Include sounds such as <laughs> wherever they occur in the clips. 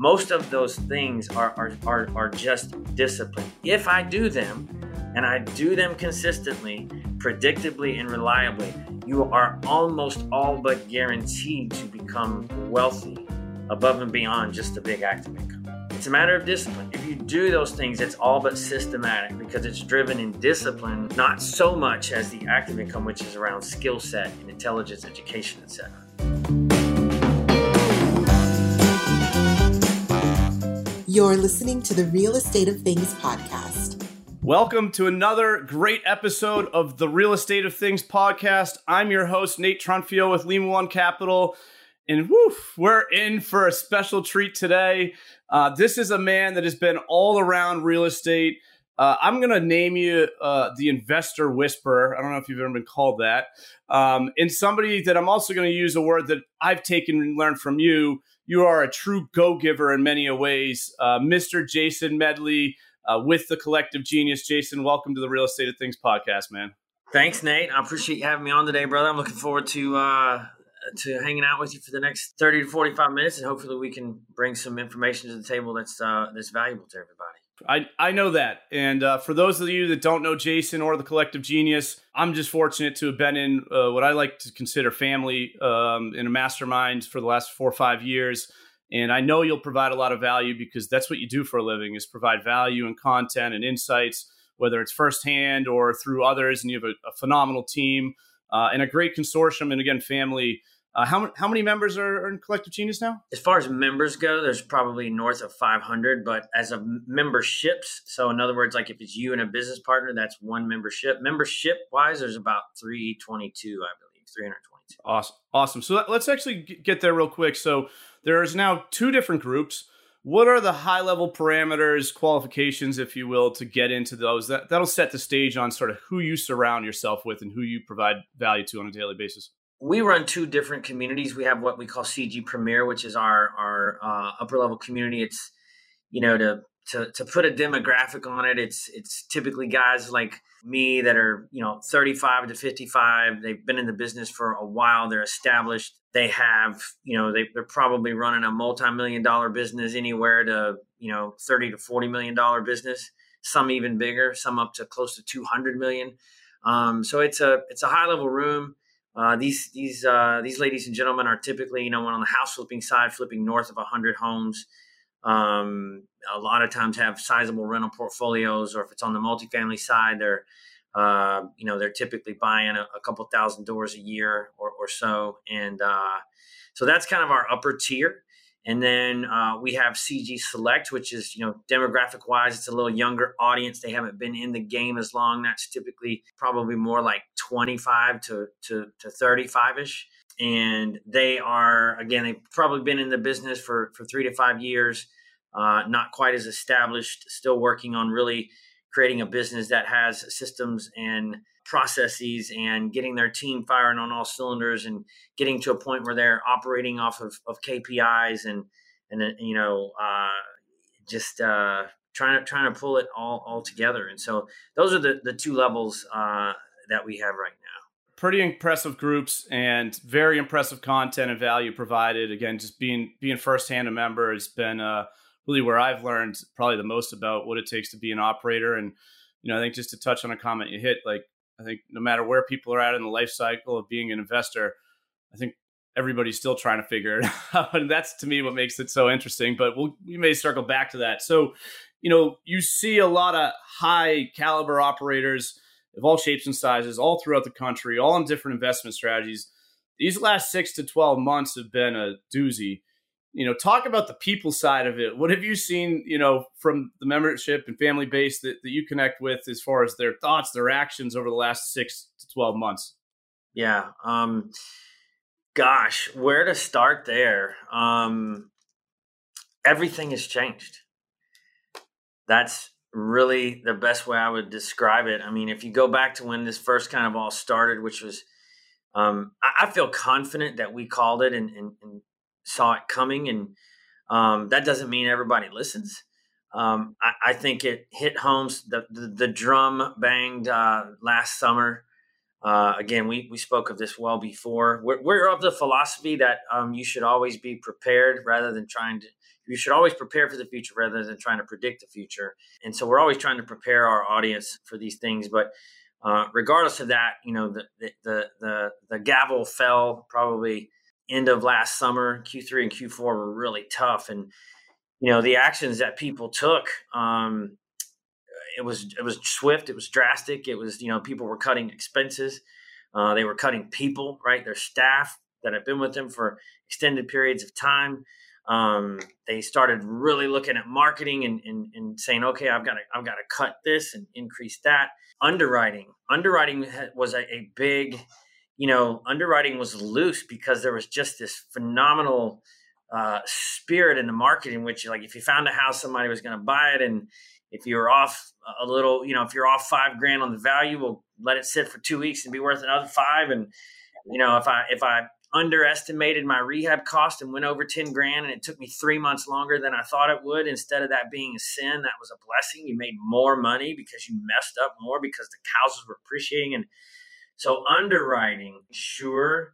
Most of those things are, are, are, are just discipline. If I do them and I do them consistently, predictably, and reliably, you are almost all but guaranteed to become wealthy above and beyond just a big active income. It's a matter of discipline. If you do those things, it's all but systematic because it's driven in discipline, not so much as the active income, which is around skill set and intelligence, education, etc. You're listening to the Real Estate of Things podcast. Welcome to another great episode of the Real Estate of Things podcast. I'm your host, Nate Trunfield with Lima One Capital. And woof, we're in for a special treat today. Uh, this is a man that has been all around real estate. Uh, I'm going to name you uh, the investor whisperer. I don't know if you've ever been called that. Um, and somebody that I'm also going to use a word that I've taken and learned from you. You are a true go giver in many ways. Uh, Mr. Jason Medley uh, with the Collective Genius. Jason, welcome to the Real Estate of Things podcast, man. Thanks, Nate. I appreciate you having me on today, brother. I'm looking forward to uh, to hanging out with you for the next 30 to 45 minutes and hopefully we can bring some information to the table that's uh, that's valuable to everybody I, I know that. And uh, for those of you that don't know Jason or the Collective Genius, I'm just fortunate to have been in uh, what I like to consider family um, in a mastermind for the last four or five years. And I know you'll provide a lot of value because that's what you do for a living is provide value and content and insights, whether it's firsthand or through others. And you have a, a phenomenal team uh, and a great consortium. And again, family uh, how, how many members are, in Collective Genius now? As far as members go, there's probably north of 500. But as of memberships, so in other words, like if it's you and a business partner, that's one membership. Membership wise, there's about 322, I believe, 322. Awesome. Awesome. So let's actually get there real quick. So there's now two different groups. What are the high level parameters, qualifications, if you will, to get into those? That, that'll set the stage on sort of who you surround yourself with and who you provide value to on a daily basis we run two different communities. We have what we call CG Premier, which is our our uh, upper level community. It's you know to to to put a demographic on it. It's it's typically guys like me that are you know 35 to 55. They've been in the business for a while. They're established. They have you know they, they're probably running a multi million dollar business anywhere to you know 30 to 40 million dollar business. Some even bigger. Some up to close to 200 million. Um, so it's a it's a high level room uh, these these uh, these ladies and gentlemen are typically, you know, when on the house flipping side, flipping north of hundred homes. Um, a lot of times have sizable rental portfolios, or if it's on the multifamily side, they're uh, you know they're typically buying a, a, couple thousand doors a year or, or so, and uh, so that's kind of our upper tier. And then uh, we have CG Select, which is, you know, demographic wise, it's a little younger audience. They haven't been in the game as long. That's typically probably more like 25 to, to, to 35 ish. And they are, again, they've probably been in the business for, for three to five years, uh, not quite as established, still working on really creating a business that has systems and processes and getting their team firing on all cylinders and getting to a point where they're operating off of, of KPIs and and you know uh, just uh, trying to trying to pull it all all together. And so those are the the two levels uh, that we have right now. Pretty impressive groups and very impressive content and value provided. Again, just being being firsthand a member has been uh, really where I've learned probably the most about what it takes to be an operator and you know, I think just to touch on a comment you hit, like I think no matter where people are at in the life cycle of being an investor, I think everybody's still trying to figure it <laughs> out. and that's to me what makes it so interesting. But we'll, we may circle back to that. So, you know, you see a lot of high caliber operators of all shapes and sizes all throughout the country, all in different investment strategies. These last six to 12 months have been a doozy you know, talk about the people side of it. What have you seen, you know, from the membership and family base that, that you connect with as far as their thoughts, their actions over the last six to 12 months? Yeah. Um, gosh, where to start there? Um, everything has changed. That's really the best way I would describe it. I mean, if you go back to when this first kind of all started, which was, um, I, feel confident that we called it and, and, and saw it coming, and um, that doesn't mean everybody listens. Um, I, I, think it hit homes. The the, the drum banged uh, last summer. Uh, again, we we spoke of this well before. We're, we're of the philosophy that um, you should always be prepared rather than trying to you should always prepare for the future rather than trying to predict the future. And so we're always trying to prepare our audience for these things. But uh, regardless of that, you know, the, the, the, the, gavel fell probably end of last summer. Q3 and Q4 were really tough. And, you know, the actions that people took, um, it was, it was swift. It was drastic. It was, you know, people were cutting expenses. Uh, they were cutting people, right? Their staff that have been with them for extended periods of time. Um, they started really looking at marketing and, and, and saying, okay, I've got to, I've got to cut this and increase that. Underwriting, underwriting was a, a big, you know, underwriting was loose because there was just this phenomenal uh, spirit in the market in which, like, if you found a house, somebody was going to buy it, and if you're off a little, you know, if you're off five grand on the value, we'll let it sit for two weeks and be worth another five. And you know, if I if I underestimated my rehab cost and went over 10 grand and it took me three months longer than I thought it would. Instead of that being a sin, that was a blessing. You made more money because you messed up more because the houses were appreciating. And so underwriting, sure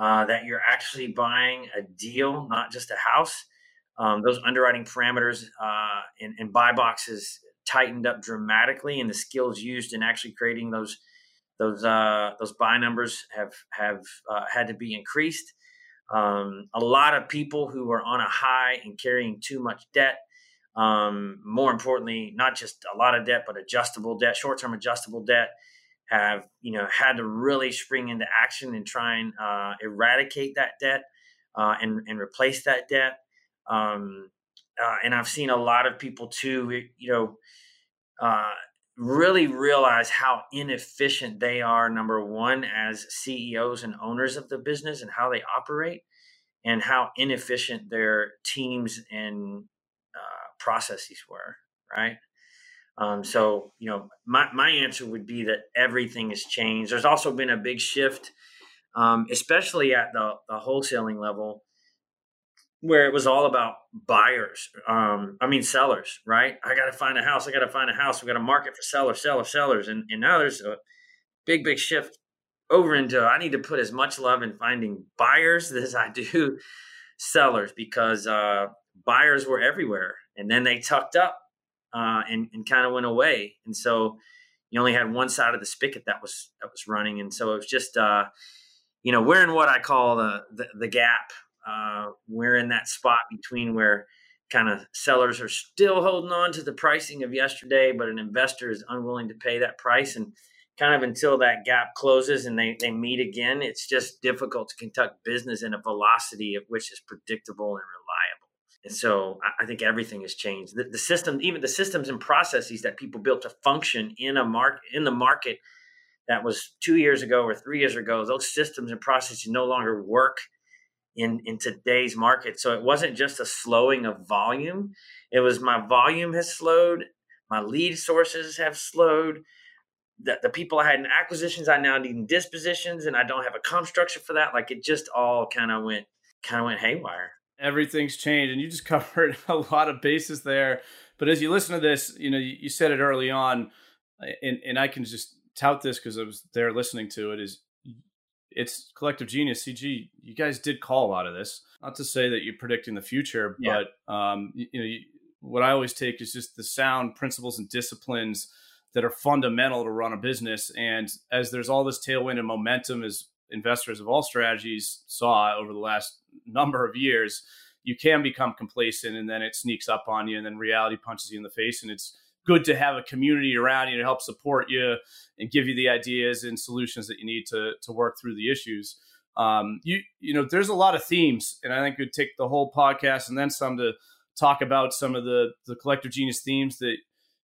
uh, that you're actually buying a deal, not just a house. Um, those underwriting parameters uh, and, and buy boxes tightened up dramatically and the skills used in actually creating those – those uh, those buy numbers have have uh, had to be increased. Um, a lot of people who are on a high and carrying too much debt. Um, more importantly, not just a lot of debt, but adjustable debt, short term adjustable debt, have you know had to really spring into action and try and uh, eradicate that debt uh, and and replace that debt. Um, uh, and I've seen a lot of people too, you know, uh, really realize how inefficient they are number one as ceos and owners of the business and how they operate and how inefficient their teams and uh, processes were right um, so you know my, my answer would be that everything has changed there's also been a big shift um, especially at the, the wholesaling level where it was all about buyers. Um, I mean sellers, right? I got to find a house. I got to find a house. We got to market for sellers, sellers, sellers, and and now there's a big, big shift over into I need to put as much love in finding buyers <laughs> as I do sellers because uh, buyers were everywhere, and then they tucked up uh, and and kind of went away, and so you only had one side of the spigot that was that was running, and so it was just. Uh, you know, we're in what I call the, the, the gap uh, we're in that spot between where kind of sellers are still holding on to the pricing of yesterday, but an investor is unwilling to pay that price. And kind of until that gap closes and they, they meet again, it's just difficult to conduct business in a velocity of which is predictable and reliable. And so I think everything has changed. The, the system, even the systems and processes that people built to function in a market in the market that was two years ago or three years ago, those systems and processes no longer work in in today's market. So it wasn't just a slowing of volume; it was my volume has slowed, my lead sources have slowed. The, the people I had in acquisitions, I now need in dispositions, and I don't have a comp structure for that. Like it just all kind of went kind of went haywire. Everything's changed, and you just <laughs> covered a lot of bases there. But as you listen to this, you know you, you said it early on, and and I can just tout this because I was there listening to it. Is it's collective genius cg you guys did call a lot of this not to say that you're predicting the future yeah. but um, you, you know you, what i always take is just the sound principles and disciplines that are fundamental to run a business and as there's all this tailwind and momentum as investors of all strategies saw over the last number of years you can become complacent and then it sneaks up on you and then reality punches you in the face and it's good to have a community around you to help support you and give you the ideas and solutions that you need to to work through the issues. Um, you you know, there's a lot of themes, and I think we'd take the whole podcast and then some to talk about some of the the collective genius themes that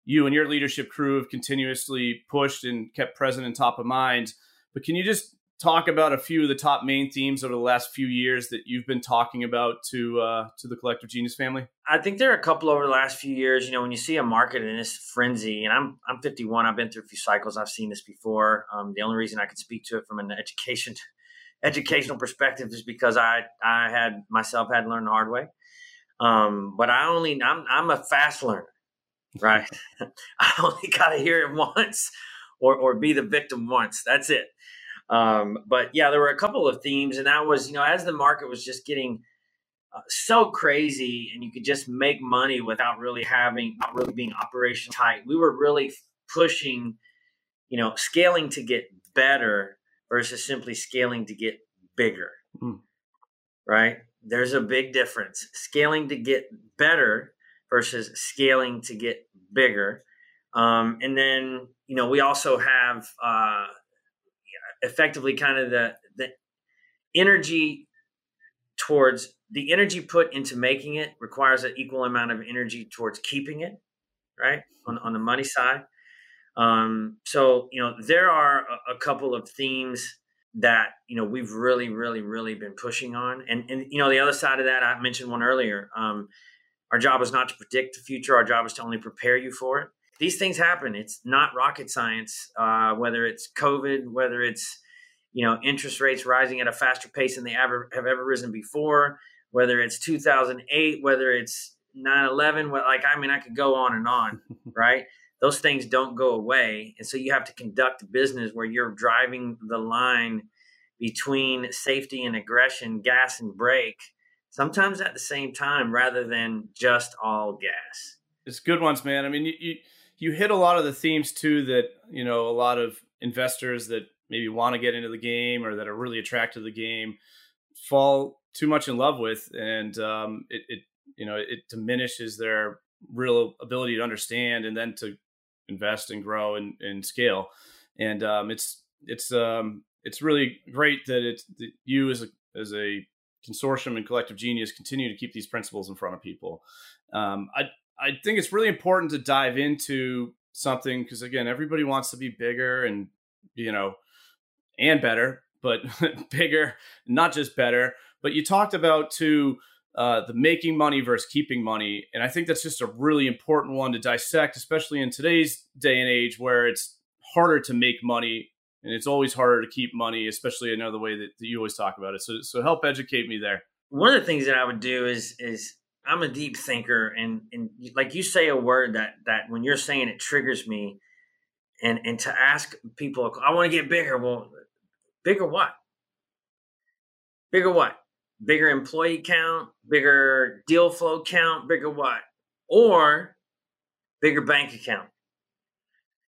you and your leadership crew have continuously pushed and kept present and top of mind. But can you just talk about a few of the top main themes over the last few years that you've been talking about to uh, to the collective genius family? I think there are a couple over the last few years. You know, when you see a market in this frenzy, and I'm I'm 51, I've been through a few cycles, I've seen this before. Um, the only reason I can speak to it from an education educational perspective is because I I had myself had learned the hard way. Um, but I only I'm I'm a fast learner, right? <laughs> I only got to hear it <laughs> once, or or be the victim once. That's it. Um, but yeah, there were a couple of themes, and that was, you know, as the market was just getting uh, so crazy and you could just make money without really having not really being operational tight we were really pushing you know scaling to get better versus simply scaling to get bigger. Mm. right? There's a big difference. Scaling to get better versus scaling to get bigger. Um, and then you know we also have uh, effectively kind of the the energy towards the energy put into making it requires an equal amount of energy towards keeping it right on, on the money side. Um, so you know there are a, a, couple of themes that you know we've really really really been pushing on. And and you know the other side of that i mentioned one earlier um, our job is not to predict the future. Our job is to only prepare you for it these things happen. It's not rocket science uh, whether it's covid whether it's you know interest rates rising at a faster pace than they ever have ever risen before whether it's 2008 whether it's 9-11 like i mean i could go on and on <laughs> right? Those things don't go away and so you have to conduct business where you're driving the line between safety and aggression gas and brake sometimes at the same time rather than just all gas. It's good ones man. I mean you, you you hit a lot of the themes too that you know a lot of investors that maybe want to get into the game or that are really attracted to the game fall too much in love with, and um, it, it you know it diminishes their real ability to understand and then to invest and grow and, and scale. And um, it's it's um, it's really great that it's that you as a as a consortium and collective genius continue to keep these principles in front of people. Um, I I think it's really important to dive into something because again, everybody wants to be bigger and you know and better, but <laughs> bigger, not just better. But you talked about too uh, the making money versus keeping money, and I think that's just a really important one to dissect, especially in today's day and age where it's harder to make money and it's always harder to keep money, especially another way that, that you always talk about it. So, so help educate me there. One of the things that I would do is is I'm a deep thinker, and and like you say a word that that when you're saying it triggers me, and and to ask people, I want to get bigger. Well, Bigger what? Bigger what? Bigger employee count, bigger deal flow count, bigger what? Or bigger bank account,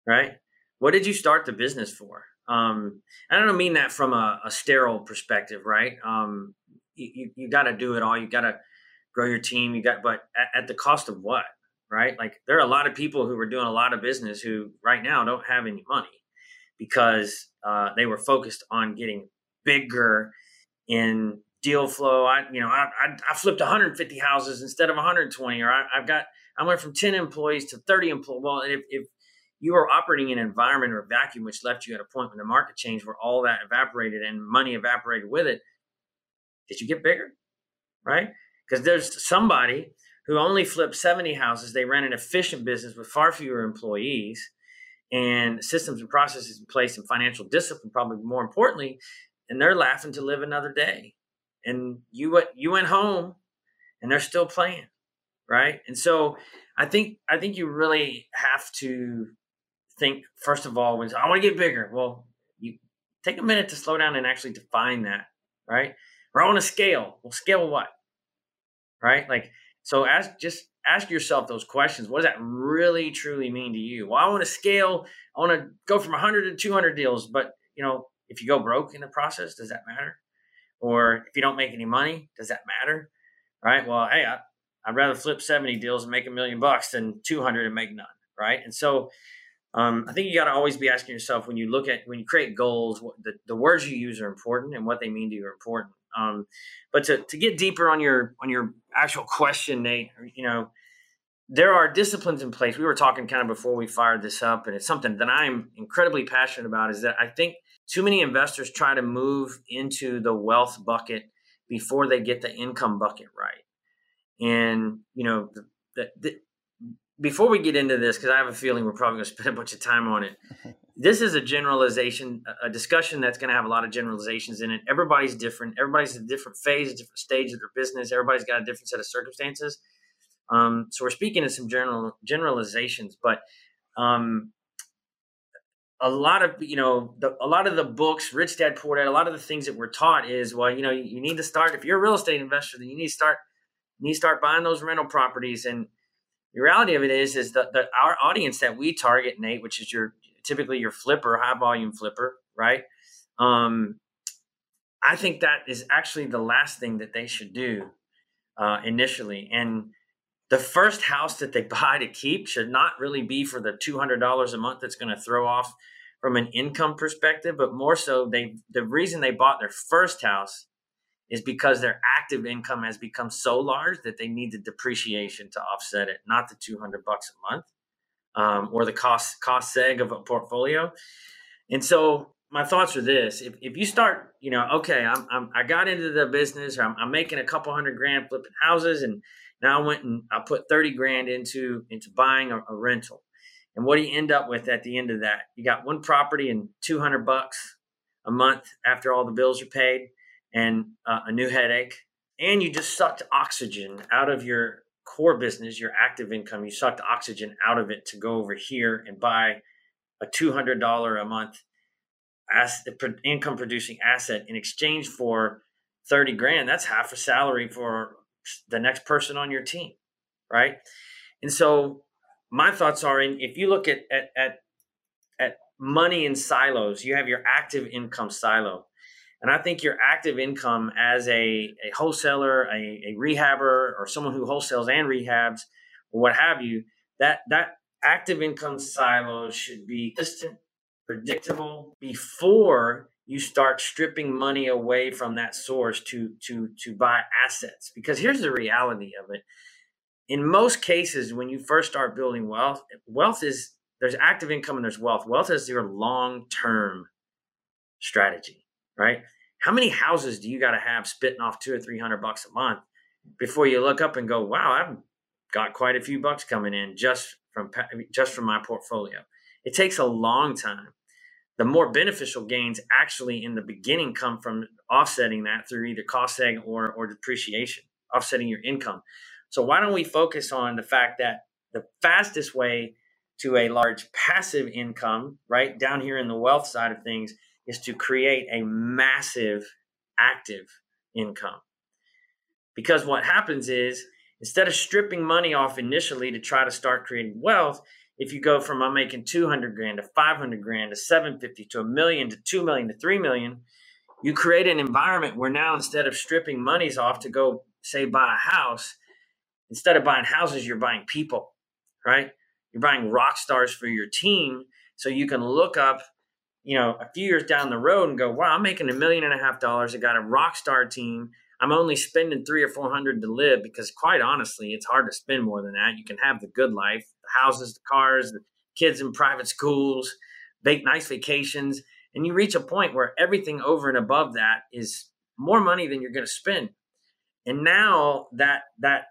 right? What did you start the business for? Um, I don't mean that from a, a sterile perspective, right? Um, you, you, you got to do it all. You got to grow your team. You got, but at, at the cost of what, right? Like there are a lot of people who are doing a lot of business who right now don't have any money because uh, they were focused on getting bigger in deal flow. I, you know, I, I, I flipped 150 houses instead of 120, or I, have got, I went from 10 employees to 30 employees. Well, if, if you were operating in an environment or vacuum, which left you at a point when the market changed where all that evaporated and money evaporated with it, did you get bigger? Right? Because there's somebody who only flipped 70 houses. They ran an efficient business with far fewer employees and systems and processes in place and financial discipline, probably more importantly, and they're laughing to live another day. And you went you went home and they're still playing. Right. And so I think I think you really have to think first of all when I want to get bigger. Well, you take a minute to slow down and actually define that, right? I want to scale. Well, scale what? Right? Like so ask just ask yourself those questions. What does that really truly mean to you? Well, I want to scale. I want to go from 100 to 200 deals, but you know, if you go broke in the process, does that matter? Or if you don't make any money, does that matter? Right? Well, hey, I, would rather flip 70 deals and make a million bucks than 200 and make none. Right? And so, um, I think you got to always be asking yourself when you look at when you create goals, what, the, the words you use are important and what they mean to you are important. Um, but to, to get deeper on your on your actual question, Nate, you know, there are disciplines in place. We were talking kind of before we fired this up, and it's something that I'm incredibly passionate about. Is that I think too many investors try to move into the wealth bucket before they get the income bucket right. And you know, the, the, the, before we get into this, because I have a feeling we're probably going to spend a bunch of time on it. <laughs> this is a generalization, a discussion that's going to have a lot of generalizations in it. Everybody's different. Everybody's at a different phase, a different stage of their business. Everybody's got a different set of circumstances. Um, so we're speaking of some general generalizations, but um, a lot of you know the, a lot of the books rich dad poor dad a lot of the things that we're taught is well you know you, you need to start if you're a real estate investor then you need to start you need to start buying those rental properties and the reality of it is is that our audience that we target nate which is your typically your flipper high volume flipper right? Um, i think that is actually the last thing that they should do uh, initially. And the first house that they <laughs> buy to keep should not really be for the $200 a month that's going to throw off from an income perspective but more so they the reason they bought their first house is because their active income has become so large that they need the depreciation to offset it not the 200 bucks a month um, or the cost cost seg of a portfolio and so my thoughts are this if, if you start you know okay I'm, I'm i got into the business or I'm, I'm making a couple hundred grand flipping houses and now I went and I put 30 grand into into buying a, a rental. And what do you end up with at the end of that? You got one property and 200 bucks a month after all the bills are paid and uh, a new headache. And you just sucked oxygen out of your core business, your active income. You sucked oxygen out of it to go over here and buy a $200 a month asset, uh, income producing asset in exchange for 30 grand. That's half a salary for the next person on your team, right? And so my thoughts are in if you look at at at, at money in silos, you have your active income silo. And I think your active income as a, a wholesaler, a, a rehabber, or someone who wholesales and rehabs, or what have you, that that active income silo should be consistent, predictable before you start stripping money away from that source to to to buy assets. Because here's the reality of it. In most cases when you first start building wealth wealth is there's active income and there's wealth. Wealth is your long-term strategy right? How many houses do you got to have spitting off two or three hundred bucks a month before you look up and go wow i've got quite a few bucks coming in just from just from my portfolio. It takes a long time. The more beneficial gains actually in the beginning come from offsetting that through either cost seg or, or depreciation, offsetting your income. So why don't we focus on the fact that the fastest way to a large passive income, right down here in the wealth side of things, is to create a massive active income. Because what happens is instead of stripping money off initially to try to start creating wealth, if you go from I'm making 200 grand to 500 grand to 750 to a million to 2 million to 3 million, you create an environment where now instead of stripping monies off to go say buy a house, instead of buying houses, you're buying people, right? You're buying rock stars for your team so you can look up, you know, a few years down the road and go, wow, I'm making a million and a half dollars. I got a rock star team. I'm only spending three or four hundred to live because, quite honestly, it's hard to spend more than that. You can have the good life, the houses, the cars, the kids in private schools, make nice vacations, and you reach a point where everything over and above that is more money than you're going to spend. And now that that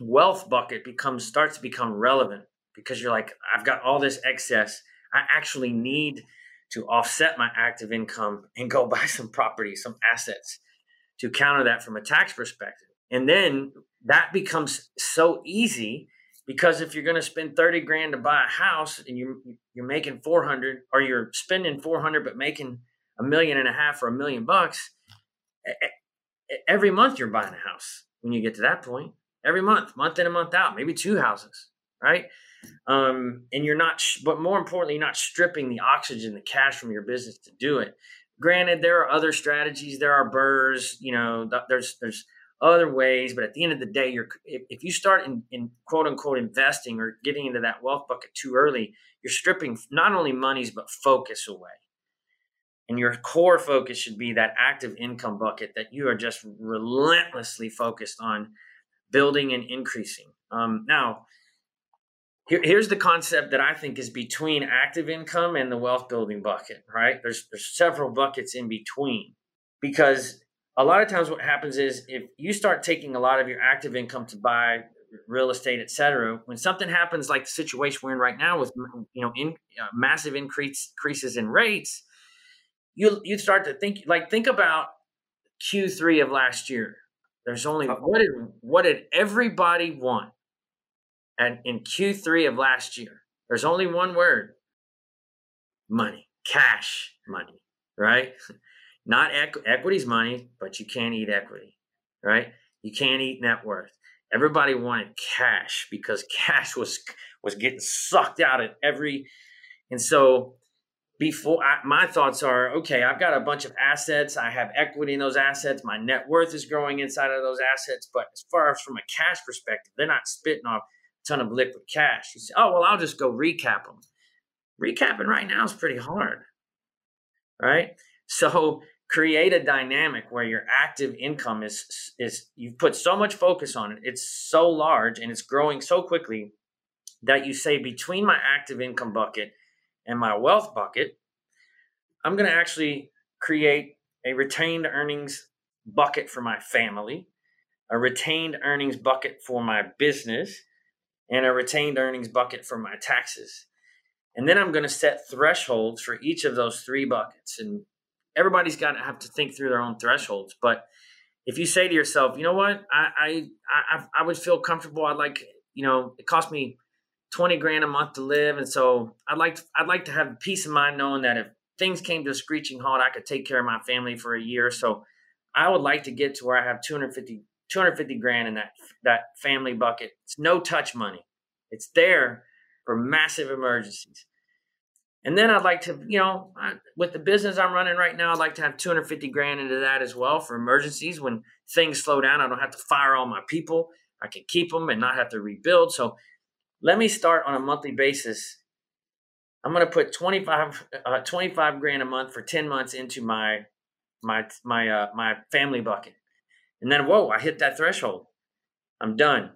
wealth bucket becomes starts to become relevant because you're like, I've got all this excess. I actually need to offset my active income and go <laughs> buy some property, some assets to counter that from a tax perspective. And then that becomes so easy because if you're going to spend 30 grand to buy a house and you you're making 400 or you're spending 400 but making a million and a half or a million bucks every month you're buying a house when you get to that point every month month in and month out maybe two houses right um, and you're not but more importantly you're not stripping the oxygen the cash from your business to do it. Granted there are other strategies there are BRRRRs you know there's there's other ways but at the end of the day you're if, if you start in, in quote unquote investing or getting into that wealth bucket too early you're stripping not only monies but focus away. And your core focus should be that active income bucket that you are just relentlessly focused on building and increasing. Um, now here, here's the concept that I think is between active income and the wealth building bucket, right? There's there's several buckets in between because a lot of times what happens is if you start taking a lot of your active income to buy real estate, et cetera, when something happens like the situation we're in right now with you know in, uh, massive increase, increases in rates, you you start to think like think about Q3 of last year. There's only what did what did everybody want? And in Q3 of last year. There's only one word money, cash money, right? <laughs> Not equ- equity's money, but you can't eat equity, right? You can't eat net worth. Everybody wanted cash because <laughs> cash was was getting sucked out at every, and so before I, my thoughts are okay i've got a bunch of assets i have equity in those assets my net worth is growing inside of those assets but as far as from a cash perspective they're not spitting off ton of liquid cash. You say oh well i'll just go recap them recapping right now is pretty hard right? So create a dynamic where your active income is is you've put so much focus on it it's so large and it's growing so quickly that you say between my active income bucket and my wealth bucket, I'm going to actually create a retained earnings bucket for my family, a retained earnings bucket for my business, and a retained earnings bucket for my taxes. And then I'm going to set thresholds for each of those three buckets. And everybody's got to have to think through their own thresholds. But if you say to yourself, you know what, I I I, I would feel comfortable. I'd like, you know, it cost me 20 grand a month to live. And so I'd like, to, I'd like to have peace of mind knowing that if things came to a screeching halt, I could take care of my family for a year. So I would like to get to where I have 250, 250 grand in that, that family bucket. It's no touch money. It's there for massive emergencies. And then I'd like to, you know, with the business I'm running right now, I'd like to have 250 grand into that as well for emergencies. When things slow down, I don't have to fire all my people. I can keep them and not have to rebuild. So let me start on a monthly basis. I'm going to put 25, uh, 25 grand a month for 10 months into my, my, my, uh, my family bucket. And then, whoa, I hit that threshold. I'm done.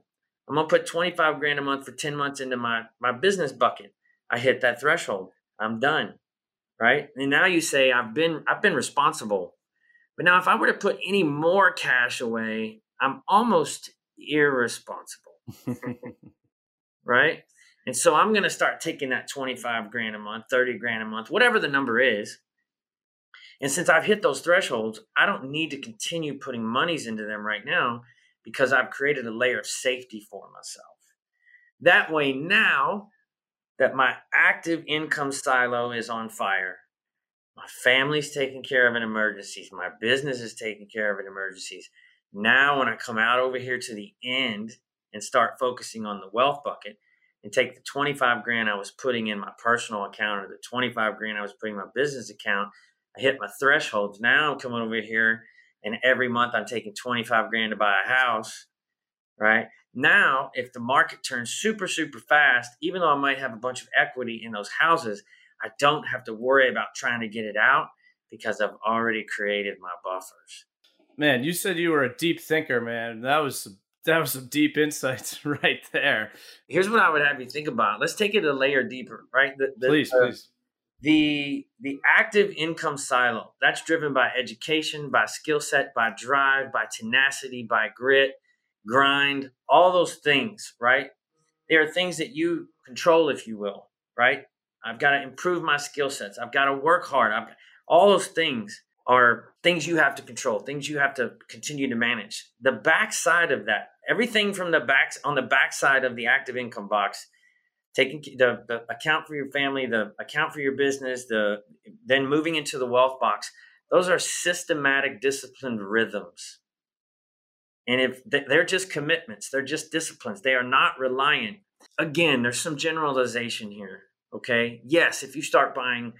I'm going to put 25 grand a month for 10 months into my, my business bucket. I hit that threshold. I'm done. Right. And now you say, I've been, I've been responsible. But now if I were to put any more cash away, I'm almost irresponsible. <laughs> right? And so I'm going to start taking that 25 grand a month, 30 grand a month, whatever the number is. And since I've hit those thresholds, I don't need to continue putting monies into them right now because I've created a layer of safety for myself. That way, now that my active income silo is on fire, my family's taken care of in emergencies, my business is taken care of in emergencies. Now, when I come out over here to the end and start focusing on the wealth bucket and take the 25 grand I was putting in my personal account or the 25 grand I was putting in my business account, I hit my thresholds. Now I'm coming over here and every month I'm taking 25 grand to buy a house, right? Now, if the market turns super, super fast, even though I might have a bunch of equity in those houses, I don't have to worry about trying to get it out because I've already created my buffers. Man, you said you were a deep thinker, man. That was that was some deep insights <laughs> right there. Here's what I would have you think about. Let's take it a layer deeper, right? The, the, please, uh, please. The the active income silo that's driven by education, by skill set, by drive, by tenacity, by grit, grind, all those things, right? They are things that you control, if you will, right? I've got to improve my skill sets. I've got to work hard. I've, all those things are things you have to control, things you have to continue to manage. The backside of that, everything from the backs on the backside of the active income box, taking the, the account for your family, the account for your business, the then moving into the wealth box, those are systematic, disciplined rhythms. And if they're just commitments, they're just disciplines, they are not reliant. Again, there's some generalization here. Okay. Yes, if you start buying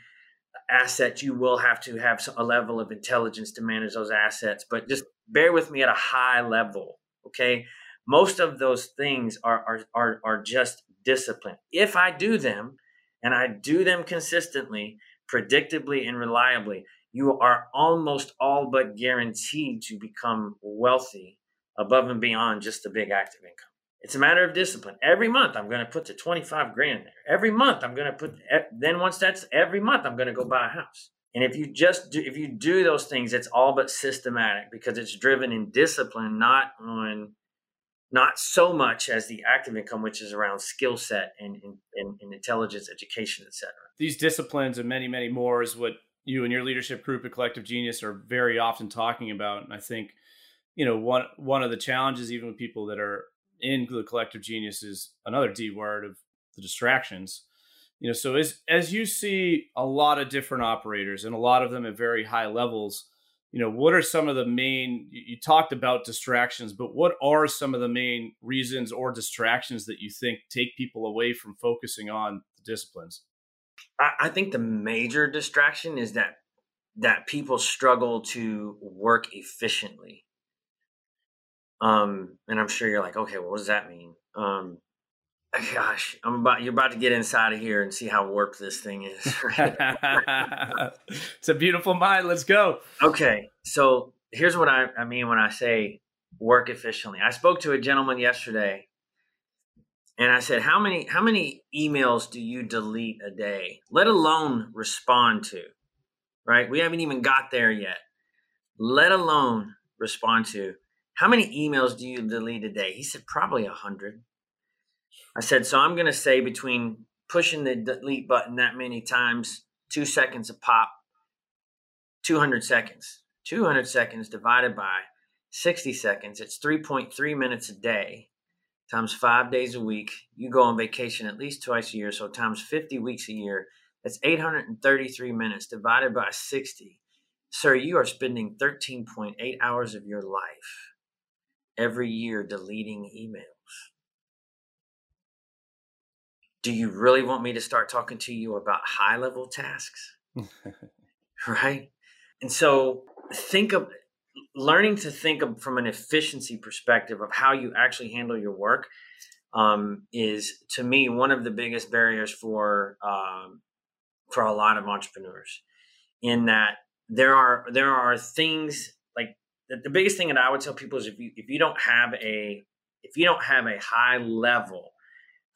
assets, you will have to have a level of intelligence to manage those assets. But just bear with me at a high level, okay? Most of those things are are are, are just discipline. If I do them, and I do them consistently, predictably, and reliably, you are almost all but guaranteed to become wealthy above and beyond just the big active income. It's a matter of discipline. Every month, I'm going to put the 25 grand there. Every month, I'm going to put, then once that's every month, I'm going to go buy a house. And if you just do, if you do those things, it's all but systematic because it's driven in discipline, not on, not so much as the active income, which is around skill set and, and, and intelligence, education, etc. These disciplines and many, many more is what you and your leadership group at Collective Genius are very often talking about. And I think, you know, one one of the challenges, even with people that are in the collective genius is another D word of the distractions You know, so as as you see a lot of different operators and a lot of them at very high levels, you know, what are some of the main you talked about distractions, but what are some of the main reasons or distractions that you think take people away from focusing on the disciplines? I, think the major distraction is that that people struggle to work efficiently. Um, and I'm sure you're like, okay, well, what does that mean? Um, gosh, I'm about you're about to get inside of here and see how warped this thing is. <laughs> it's a beautiful mind. Let's go. Okay, so here's what I, I mean when I say work efficiently. I spoke to a gentleman yesterday, and I said, "How many how many emails do you delete a day? Let alone respond to." Right? We haven't even got there yet. Let alone respond to. How many emails do you delete a day? He said probably a hundred. I said, so I'm going to say between pushing the delete button that many times, two seconds a pop, 200 seconds. 200 seconds divided by 60 seconds, it's 3.3 minutes a day times five days a week. You go on vacation at least twice a year, so times 50 weeks a year, that's 833 minutes divided by 60. Sir, you are spending 13.8 hours of your life every year deleting emails do you really want me to start talking to you about high level tasks? <laughs> right? And so think of learning to think of from an efficiency perspective of how you actually handle your work um, is to me one of the biggest barriers for um, for a lot of entrepreneurs in that there are there are things like the, the biggest thing that I would tell people is if you if you don't have a if you don't have a high level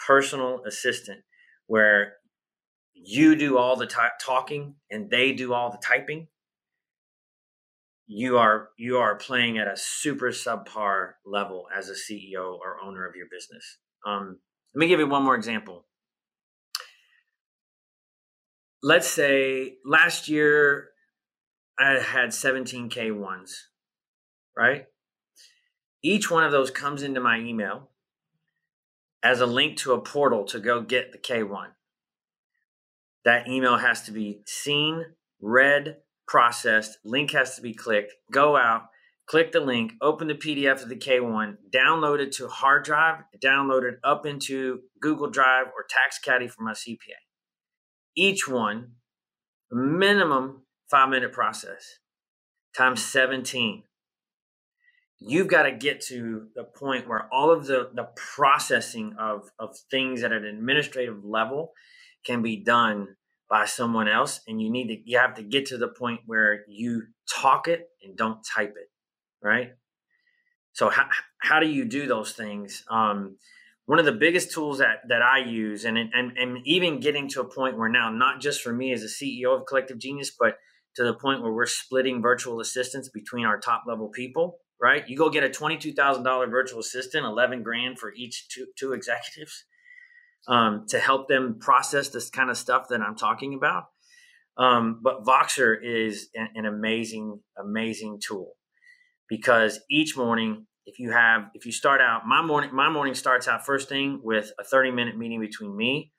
personal assistant where you do all the t- talking and they do all the typing you are you are playing at a super subpar level as a ceo or owner of your business. Um, let me give you one more example. Let's say last year i had 17 K1s right? Each one of those comes into my email as a link to a portal to go get the K1. That email has to be seen, read, processed, link has to be clicked, go out, click the link, open the PDF of the K1, download it to hard drive, download it up into Google Drive or TaxCaddy for my CPA. Each one, minimum five minute process times 17 you've got to get to the point where all of the, the processing of, of things at an administrative level can be done by someone else and you need to you have to get to the point where you talk it and don't type it right? So how, how do you do those things? Um, one of the biggest tools that that i use and, and and even getting to a point where now not just for me as a ceo of collective genius but to the point where we're splitting virtual assistants between our top level people right? You go get a $22,000 virtual assistant, 11 grand for each two, two executives um, to help them process this kind of stuff that I'm talking about. Um, but Voxer is an, an amazing, amazing tool because each morning, if you have, if you start out, my morning, my morning starts out first thing with a 30 minute meeting between me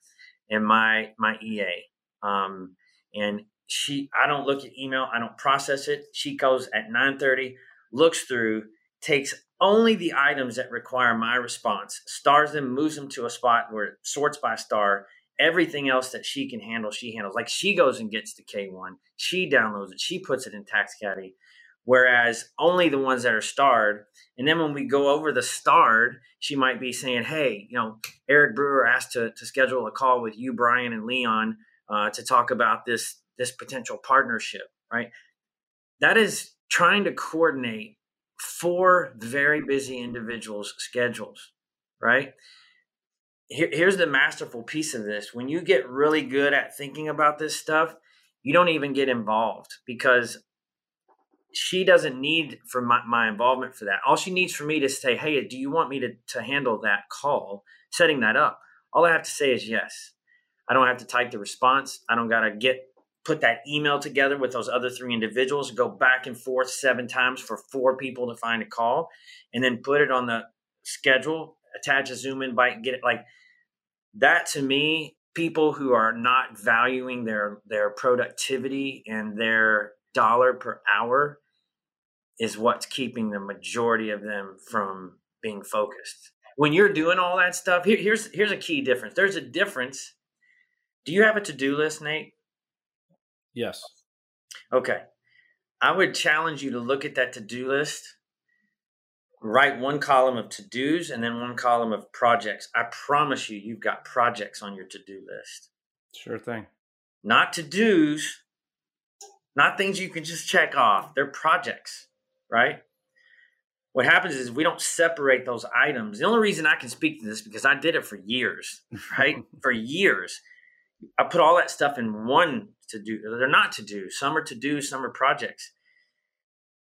and my, my EA. Um, and she, I don't look at email. I don't process it. She goes at 9 30 looks through, takes only the items that require my response, stars them, moves them to a spot where it sorts by star. Everything else that she can handle, she handles. Like she goes and gets the K1, she downloads it, she puts it in TaxCaddy. Whereas only the ones that are starred, and then when we go over the starred, she might be saying, "Hey, you know, Eric Brewer asked to, to schedule a call with you, Brian, and Leon uh, to talk about this this potential partnership." Right? That is trying to coordinate four very busy individuals' schedules, right? Here, here's the masterful piece of this. When you get really good at thinking about this stuff, you don't even get involved because she doesn't need for my, my involvement for that. All she needs for me to say, hey, do you want me to, to handle that call, setting that up? All I have to say is yes. I don't have to type the response. I don't got to get put that email together with those other three individuals, go back and forth seven times for four people to find a call, and then put it on the schedule, attach a Zoom invite, get it like that to me people who are not valuing their their productivity and their dollar per hour is what's keeping the majority of them from being focused. When you're doing all that stuff, here, here's here's a key difference. There's a difference. Do you have a to-do list, Nate? Yes. Okay. I would challenge you to look at that to-do list. Write one column of to-dos and then one column of projects. I promise you you've got projects on your to-do list. Sure thing. Not to-dos, not things you can just check off. They're projects, right? What happens is we don't separate those items. The only reason I can speak to this because I did it for years, right? <laughs> for years. I put all that stuff in one to do. They're not to do. Some are to do, some are projects.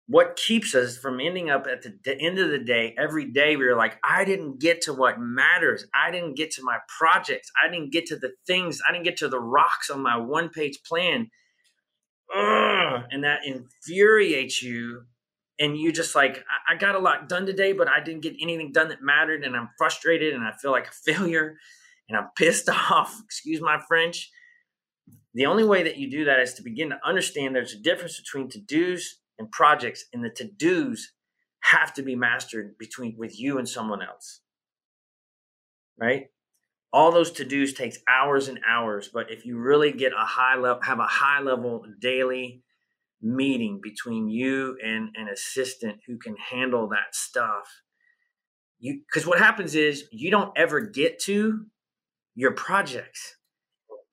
What keeps us from ending up at the end of the day, every day, we are like, I didn't get to what matters. I didn't get to my projects. I didn't get to the things. I didn't get to the rocks on my one page plan Ugh, and that infuriates you and you just like I, I got a lot done today but i didn't get anything done that mattered and i'm frustrated and i feel like a failure and i'm pissed <laughs> off excuse my french the only way that you do that is to begin to understand there's a difference between to-dos and projects and the to-dos have to be mastered between with you and someone else. Right? All those to dos takes hours and hours but if you really get a high level have a high level daily meeting between you and an assistant who can handle that stuff you because what happens is you don't ever get to your projects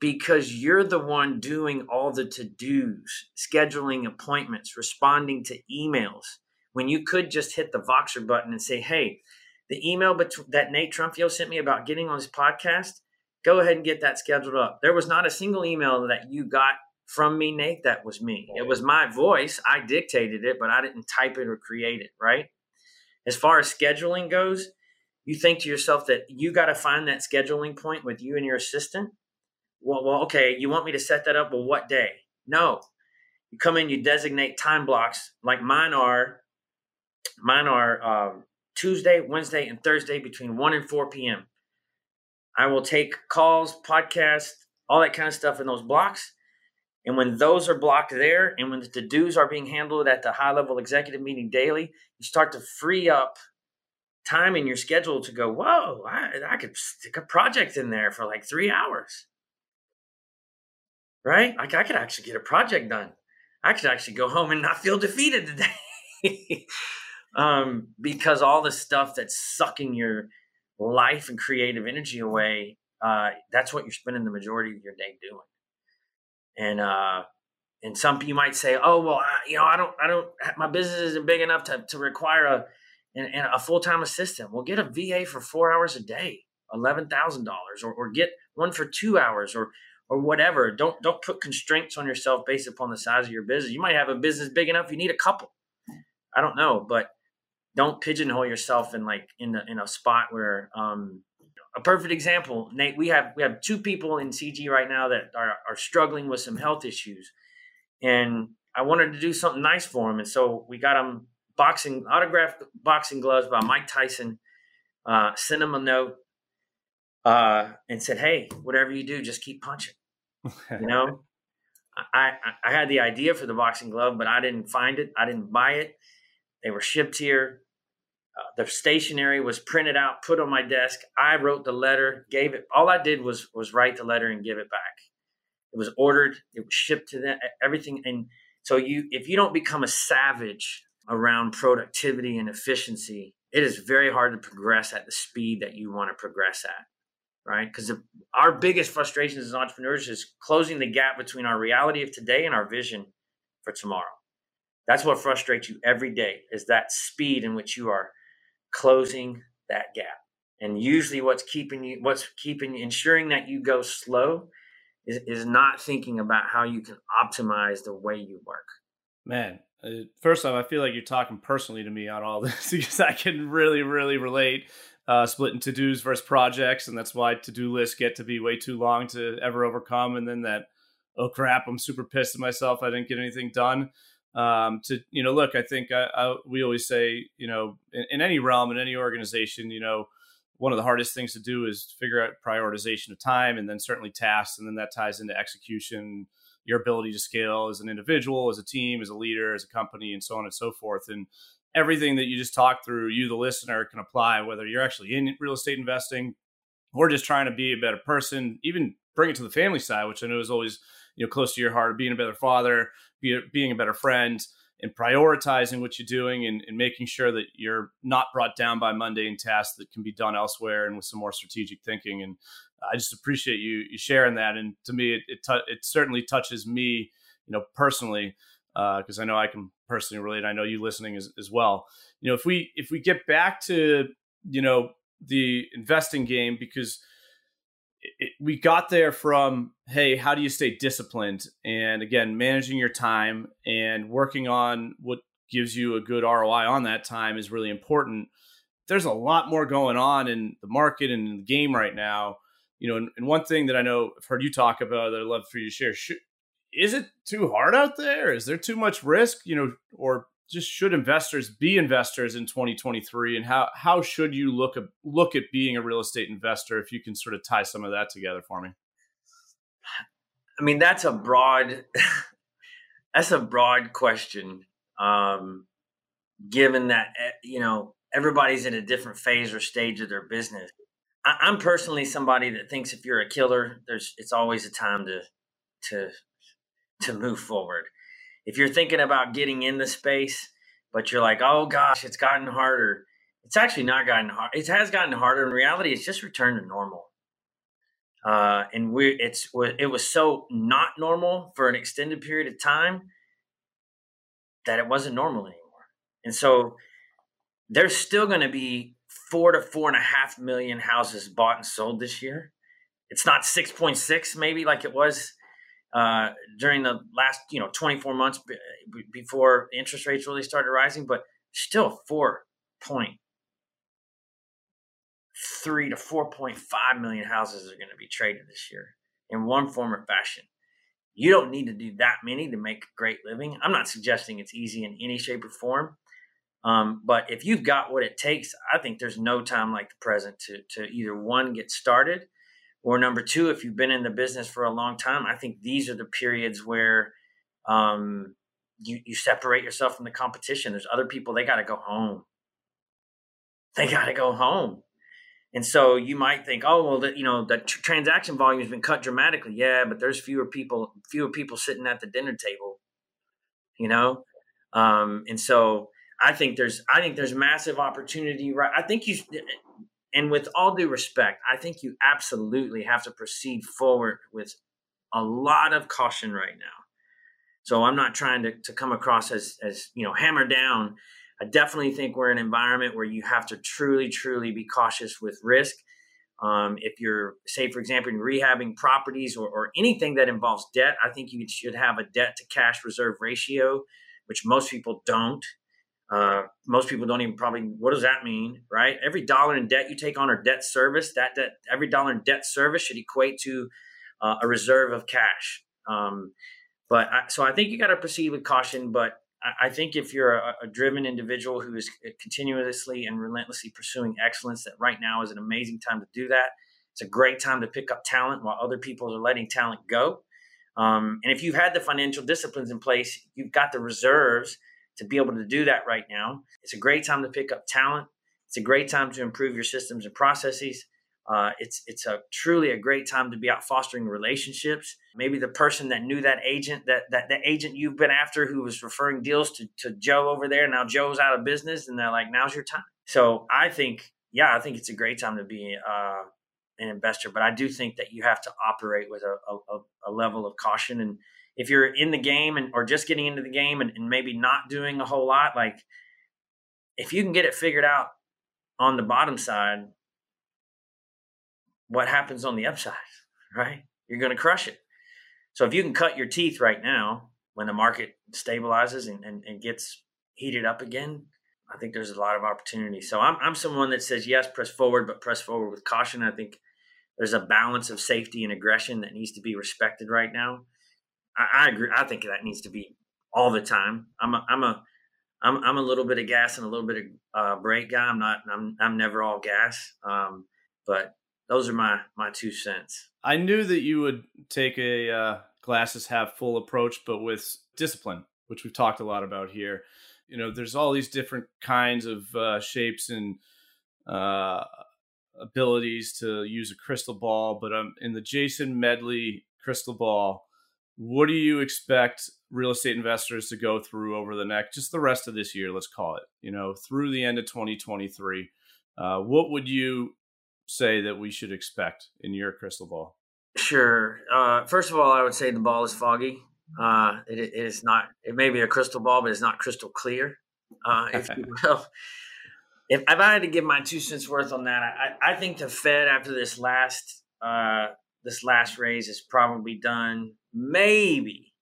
because you're the one doing all the to-dos scheduling appointments responding to emails when you could just hit the voxer button and say hey the email that Nate Trumpio sent me about getting on his podcast, go ahead and get that scheduled up. There was not a single email that you got from me, Nate, that was me. It was my voice. I dictated it, but I didn't type it or create it, right? As far as scheduling goes, you think to yourself that you got to find that scheduling point with you and your assistant. Well, well, okay, you want me to set that up? Well, what day? No. You come in, you designate time blocks like mine are. Mine are um, Tuesday, Wednesday, and Thursday between 1 and 4 p.m. I will take calls, podcasts, all that kind of stuff in those blocks. And when those are blocked there, and when the to dos are being handled at the high level executive meeting daily, you start to free up time in your schedule to go, whoa, I, I could stick a project in there for like three hours. Right? Like I could actually get a project done. I could actually go home and not feel defeated today. <laughs> um, because all the stuff that's sucking your life and creative energy away, uh, that's what you're spending the majority of your day doing. And uh, and some you might say, oh well, I, you know, I don't, I don't, my business isn't big enough to to require a and, a full time assistant. Well, get a VA for four hours a day, eleven thousand dollars, or or get one for two hours, or or whatever. Don't don't put constraints on yourself based upon the size of your business. You might have a business big enough you need a couple. I don't know, but don't pigeonhole yourself in like in a, in a spot where um, a perfect example nate we have we have two people in cg right now that are, are struggling with some health issues and i wanted to do something nice for them and so we got them boxing autographed boxing gloves by mike tyson uh, sent him a note uh, and said hey whatever you do just keep punching <laughs> you know I, I, I had the idea for the boxing glove but i didn't find it i didn't buy it they were shipped here uh, the stationery was printed out, put on my desk. I wrote the letter, gave it. All I did was was write the letter and give it back. It was ordered. It was shipped to them. Everything. And so you, if you don't become a savage around productivity and efficiency, it is very hard to progress at the speed that you want to progress at. Right? Because our biggest frustrations as entrepreneurs is closing the gap between our reality of today and our vision for tomorrow. That's what frustrates you every day is that speed in which you are closing that gap. And usually what's keeping you what's keeping ensuring that you go slow is, is not thinking about how you can optimize the way you work. Man, uh, first off, I feel like you're talking personally to me on all <laughs> this because I can really, really relate uh, splitting to dos versus projects. And that's why to do lists get to be way too long to ever overcome. And then that, oh crap, I'm super pissed at myself. I didn't get anything done um, to you know look i think I, I, we always say you know in, in, any realm in any organization you know one of the hardest things to do is figure out prioritization of time and then certainly tasks. And then that ties into execution, your ability to scale as an individual, as a team, as a leader, as a company, and so on and so forth. And everything that you just talked through, you, the listener, can apply whether you're actually in real estate investing or just trying to be a better person, even bring it to the family side, which I know is always you know close to your heart, being a better father, be being a better friend, and prioritizing what you're doing and, and, making sure that you're not brought down by mundane tasks that can be done elsewhere and with some more strategic thinking. And I just appreciate you, you sharing that. And to me, it it, t- it certainly touches me, you know, personally because uh, I know I can personally relate. I know you listening as, as well. You know, if we if we get back to you know the investing game because it, we got there from hey how do you stay disciplined and again managing your time and working on what gives you a good roi on that time is really important there's a lot more going on in the market and in the game right now you know and, and one thing that i know i've heard you talk about that i'd love for you to share should, is it too hard out there? Is there too much risk you know or just should investors be investors in 2023 and how how should you look at look at being a real estate investor if you can sort of tie some of that together for me? I mean that's a broad <laughs> that's a broad question um given that eh, you know everybody's in a different phase or stage of their business. I, i'm personally somebody that thinks if you're a killer there's it's always a time to to to move forward if you're thinking about getting in the space, but you're like, oh gosh, it's gotten harder. It's actually not gotten hard. It has gotten harder. In reality, it's just returned to normal. Uh, and we it's it was so not normal for an extended period of time that it wasn't normal anymore. And so there's still going to be four to four and a half million houses bought and sold this year. It's not 6.6 maybe like it was uh, during the last you know 24 months b- before interest rates really started rising, but still 4.3 to 4.5 million houses are going to be traded this year in one form or fashion. You don't need to do that many to make a great living. I'm not suggesting it's easy in any shape or form. Um, but if you've got what it takes, I think there's no time like the present to to either one get started or number two, if you've been in the business for a long time, I think these are the periods where um, you, you separate yourself from the competition. There's other people, they got to go home. They got to go home. And so you might think, oh, well, you know, the tr- transaction volume has been cut dramatically. Yeah, but there's fewer people, fewer people sitting at the dinner table, you know? Um, and so I think there's, I think there's massive opportunity, right? I think you, and with all due respect, I think you absolutely have to proceed forward with a lot of caution right now. So I'm not trying to, to come across as, as, you know, hammer down. I definitely think we're in an environment where you have to truly, truly be cautious with risk. Um, if you're, say, for example, in rehabbing properties or, or anything that involves debt, I think you should have a debt to cash reserve ratio, which most people don't. Uh, most people don't even probably what does that mean, right? Every dollar in debt you take on or debt service, that debt every dollar in debt service should equate to uh, a reserve of cash. Um, but I, so I think you got to proceed with caution. But I, I think if you're a, a, driven individual who is continuously and relentlessly pursuing excellence, that right now is an amazing time to do that. It's a great time to pick up talent while other people are letting talent go. Um, and if you've had the financial disciplines in place, you've got the reserves to be able to do that right now. It's a great time to pick up talent. It's a great time to improve your systems and processes. Uh, it's it's a truly a great time to be out fostering relationships. Maybe the person that knew that agent that that the agent you've been after who was referring deals to, to Joe over there. Now Joe's out of business, and they're like, "Now's your time." So I think, yeah, I think it's a great time to be uh, an investor. But I do think that you have to operate with a, a, a level of caution and if you're in the game and or just getting into the game and, and maybe not doing a whole lot, like if you can get it figured out on the bottom side, what happens on the upside, <laughs> right? You're going to crush it. So if you can cut your teeth right now when the market stabilizes and, and, and, gets heated up again, I think there's a lot of opportunity. So I'm, I'm someone that says, yes, press forward, but press forward with caution. I think there's a balance of safety and aggression that needs to be respected right now. I, I, agree. I think that needs to be all the time. I'm a, I'm a, I'm I'm a little bit of gas and a little bit of uh, brake guy. I'm not I'm I'm never all gas. Um, but those are my my two cents. I knew that you would take a uh, glasses half full approach, but with discipline, which we've talked a lot about here. You know, there's all these different kinds of uh, shapes and uh, abilities to use a crystal ball, but um, in the Jason Medley crystal ball, what do you expect real estate investors to go through over the next, just the rest of this year, let's call it, you know, through the end of 2023? Uh, what would you say that we should expect in your crystal ball? Sure. Uh, first of all, I would say the ball is foggy. Uh, it, it is not. It may be a crystal ball, but it's not crystal clear, uh, if you <laughs> will. If, if, I had to give my two cents worth on that, I, I think the Fed after this last uh, this last raise is probably done. Maybe,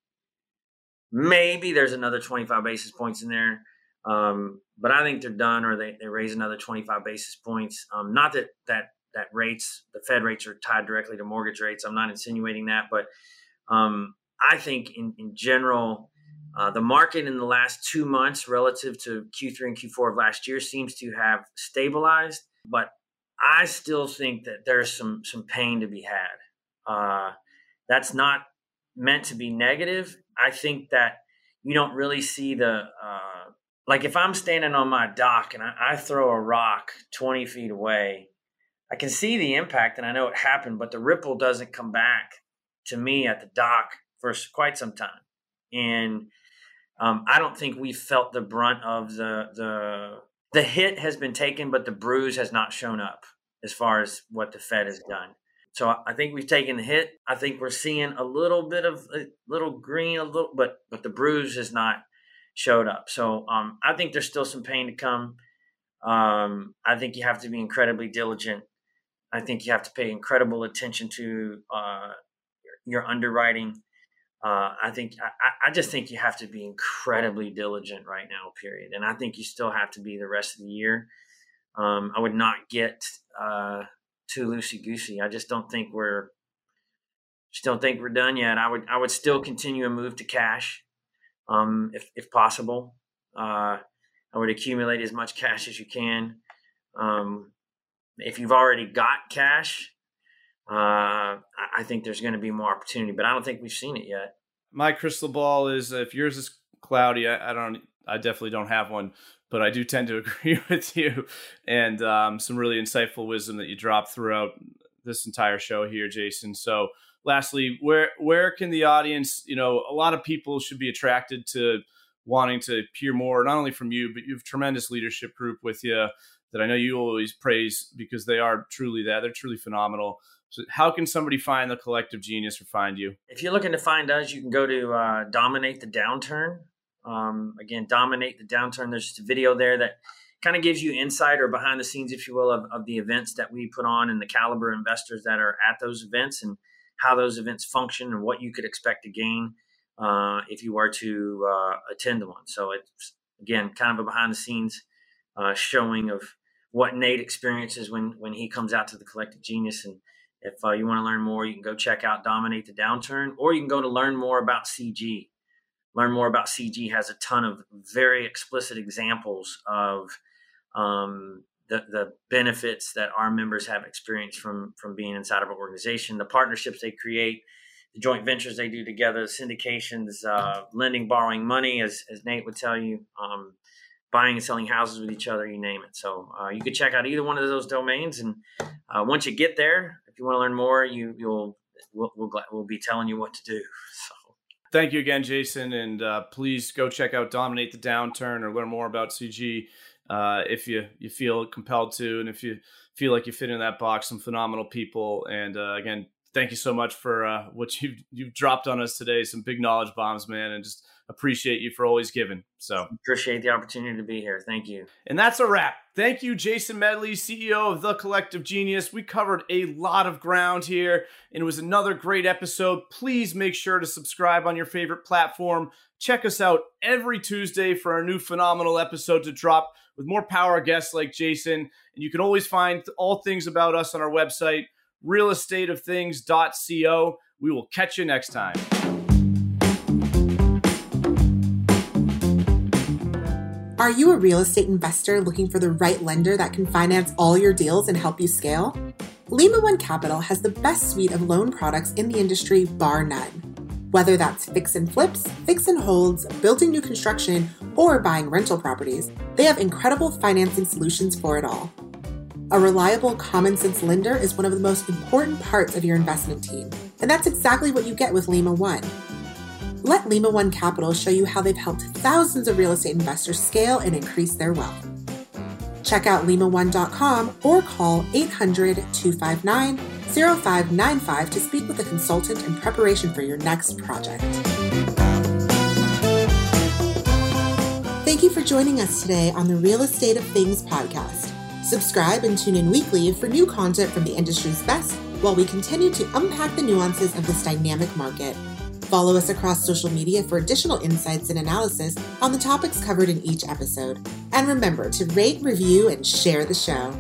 maybe there's another 25 basis points in there. Um, but I think they're done, or they, they raise another 25 basis points. Um, not that that that rates, the Fed rates are tied directly to mortgage rates. I'm not insinuating that, but um, I think in, in general, uh, the market in the last two months relative to Q3 and Q4 of last year seems to have stabilized, but I still think that there's some some pain to be had. Uh, that's not meant to be negative. I think that you don't really see the uh, like if I'm standing on my dock and I, I throw a rock 20 feet away, I can see the impact and I know it happened, but the ripple doesn't come back to me at the dock for quite some time. And um, I don't think we felt the brunt of the the the hit has been taken, but the bruise has not shown up as far as what the Fed has done. So I think we've taken the hit. I think we're seeing a little bit of a little green, a little, but but the bruise has not showed up. So um, I think there's still some pain to come. Um, I think you have to be incredibly diligent I think you have to pay incredible attention to uh, your, underwriting. Uh, I think I, I, just think you have to be incredibly diligent right now. Period, and I think you still have to be the rest of the year. Um, I would not get uh, too loosey goosey. I just don't think we're just don't think we're done yet. I would I would still continue a move to cash, um, if if possible. Uh, I would accumulate as much cash as you can. Um, if you've already got cash, uh, I think there's going to be more opportunity, but I don't think we've seen it yet. My crystal ball is if yours is cloudy, I, I don't, I definitely don't have one, but I do tend to <laughs> agree with you and um, some really insightful wisdom that you dropped throughout this entire show here, Jason. So, lastly, where where can the audience, you know, a lot of people should be attracted to wanting to hear more, not only from you, but you have tremendous leadership group with you that I know you always praise because they are truly that. They're truly phenomenal. So how can somebody find the collective genius or find you? If you're looking to find us, you can go to uh, Dominate the Downturn. Um, again, Dominate the Downturn. There's just a video there that kind of gives you insight or behind the scenes, if you will, of, of the events that we put on and the caliber investors that are at those events and how those events function and what you could expect to gain uh, if you were to uh, attend one. So it's again kind of a behind the scenes uh, showing of what Nate experiences when when he comes out to the collective genius. And if uh, you want to learn more, you can go check out Dominate the Downturn, or you can go to learn more about CG. Learn more about CG has a ton of very explicit examples of um, the the benefits that our members have experienced from from being inside of an organization, the partnerships they create, the joint ventures they do together, syndications, uh, lending, borrowing money, as as Nate would tell you. Um, buying and selling houses with each other, you name it. So uh, you could check out either one of those domains, and uh, once you get there, if you want to learn more, you you'll we'll we'll, we'll be telling you what to do. <laughs> So. Thank you again, Jason, and uh, please go check out Dominate the Downturn or learn more about CG uh, if you you feel compelled to, and if you feel like you fit in that box. Some phenomenal people, and uh, again, thank you so much for uh, what you've you've dropped on us today. Some big knowledge bombs, man, and just appreciate you for always giving. So appreciate the opportunity to be here. Thank you. And that's a wrap. Thank you, Jason Medley, CEO of The Collective Genius. We covered a lot of ground here, and it was another great episode. Please make sure to subscribe on your favorite platform. Check us out every Tuesday for our new phenomenal episode to drop with more power guests like Jason. And you can always find all things about us on our website, realestateofthings.co. We will catch you next time. Are you a real estate investor looking for the right lender that can finance all your deals and help you scale? Lima One Capital has the best suite of loan products in the industry, bar none. Whether that's fix and flips, fix and holds, building new construction, or buying rental properties, they have incredible financing solutions for it all. A reliable, common sense lender is one of the most important parts of your investment team, and that's exactly what you get with Lima One. Let Lima One Capital show you how they've helped thousands of real estate investors scale and increase their wealth. Check out limaone.com or call 800 259 0595 to speak with a consultant in preparation for your next project. Thank you for joining us today on the Real Estate of Things podcast. Subscribe and tune in weekly for new content from the industry's best while we continue to unpack the nuances of this dynamic market. Follow us across social media for additional insights and analysis on the topics covered in each episode. And remember to rate, review, and share the show.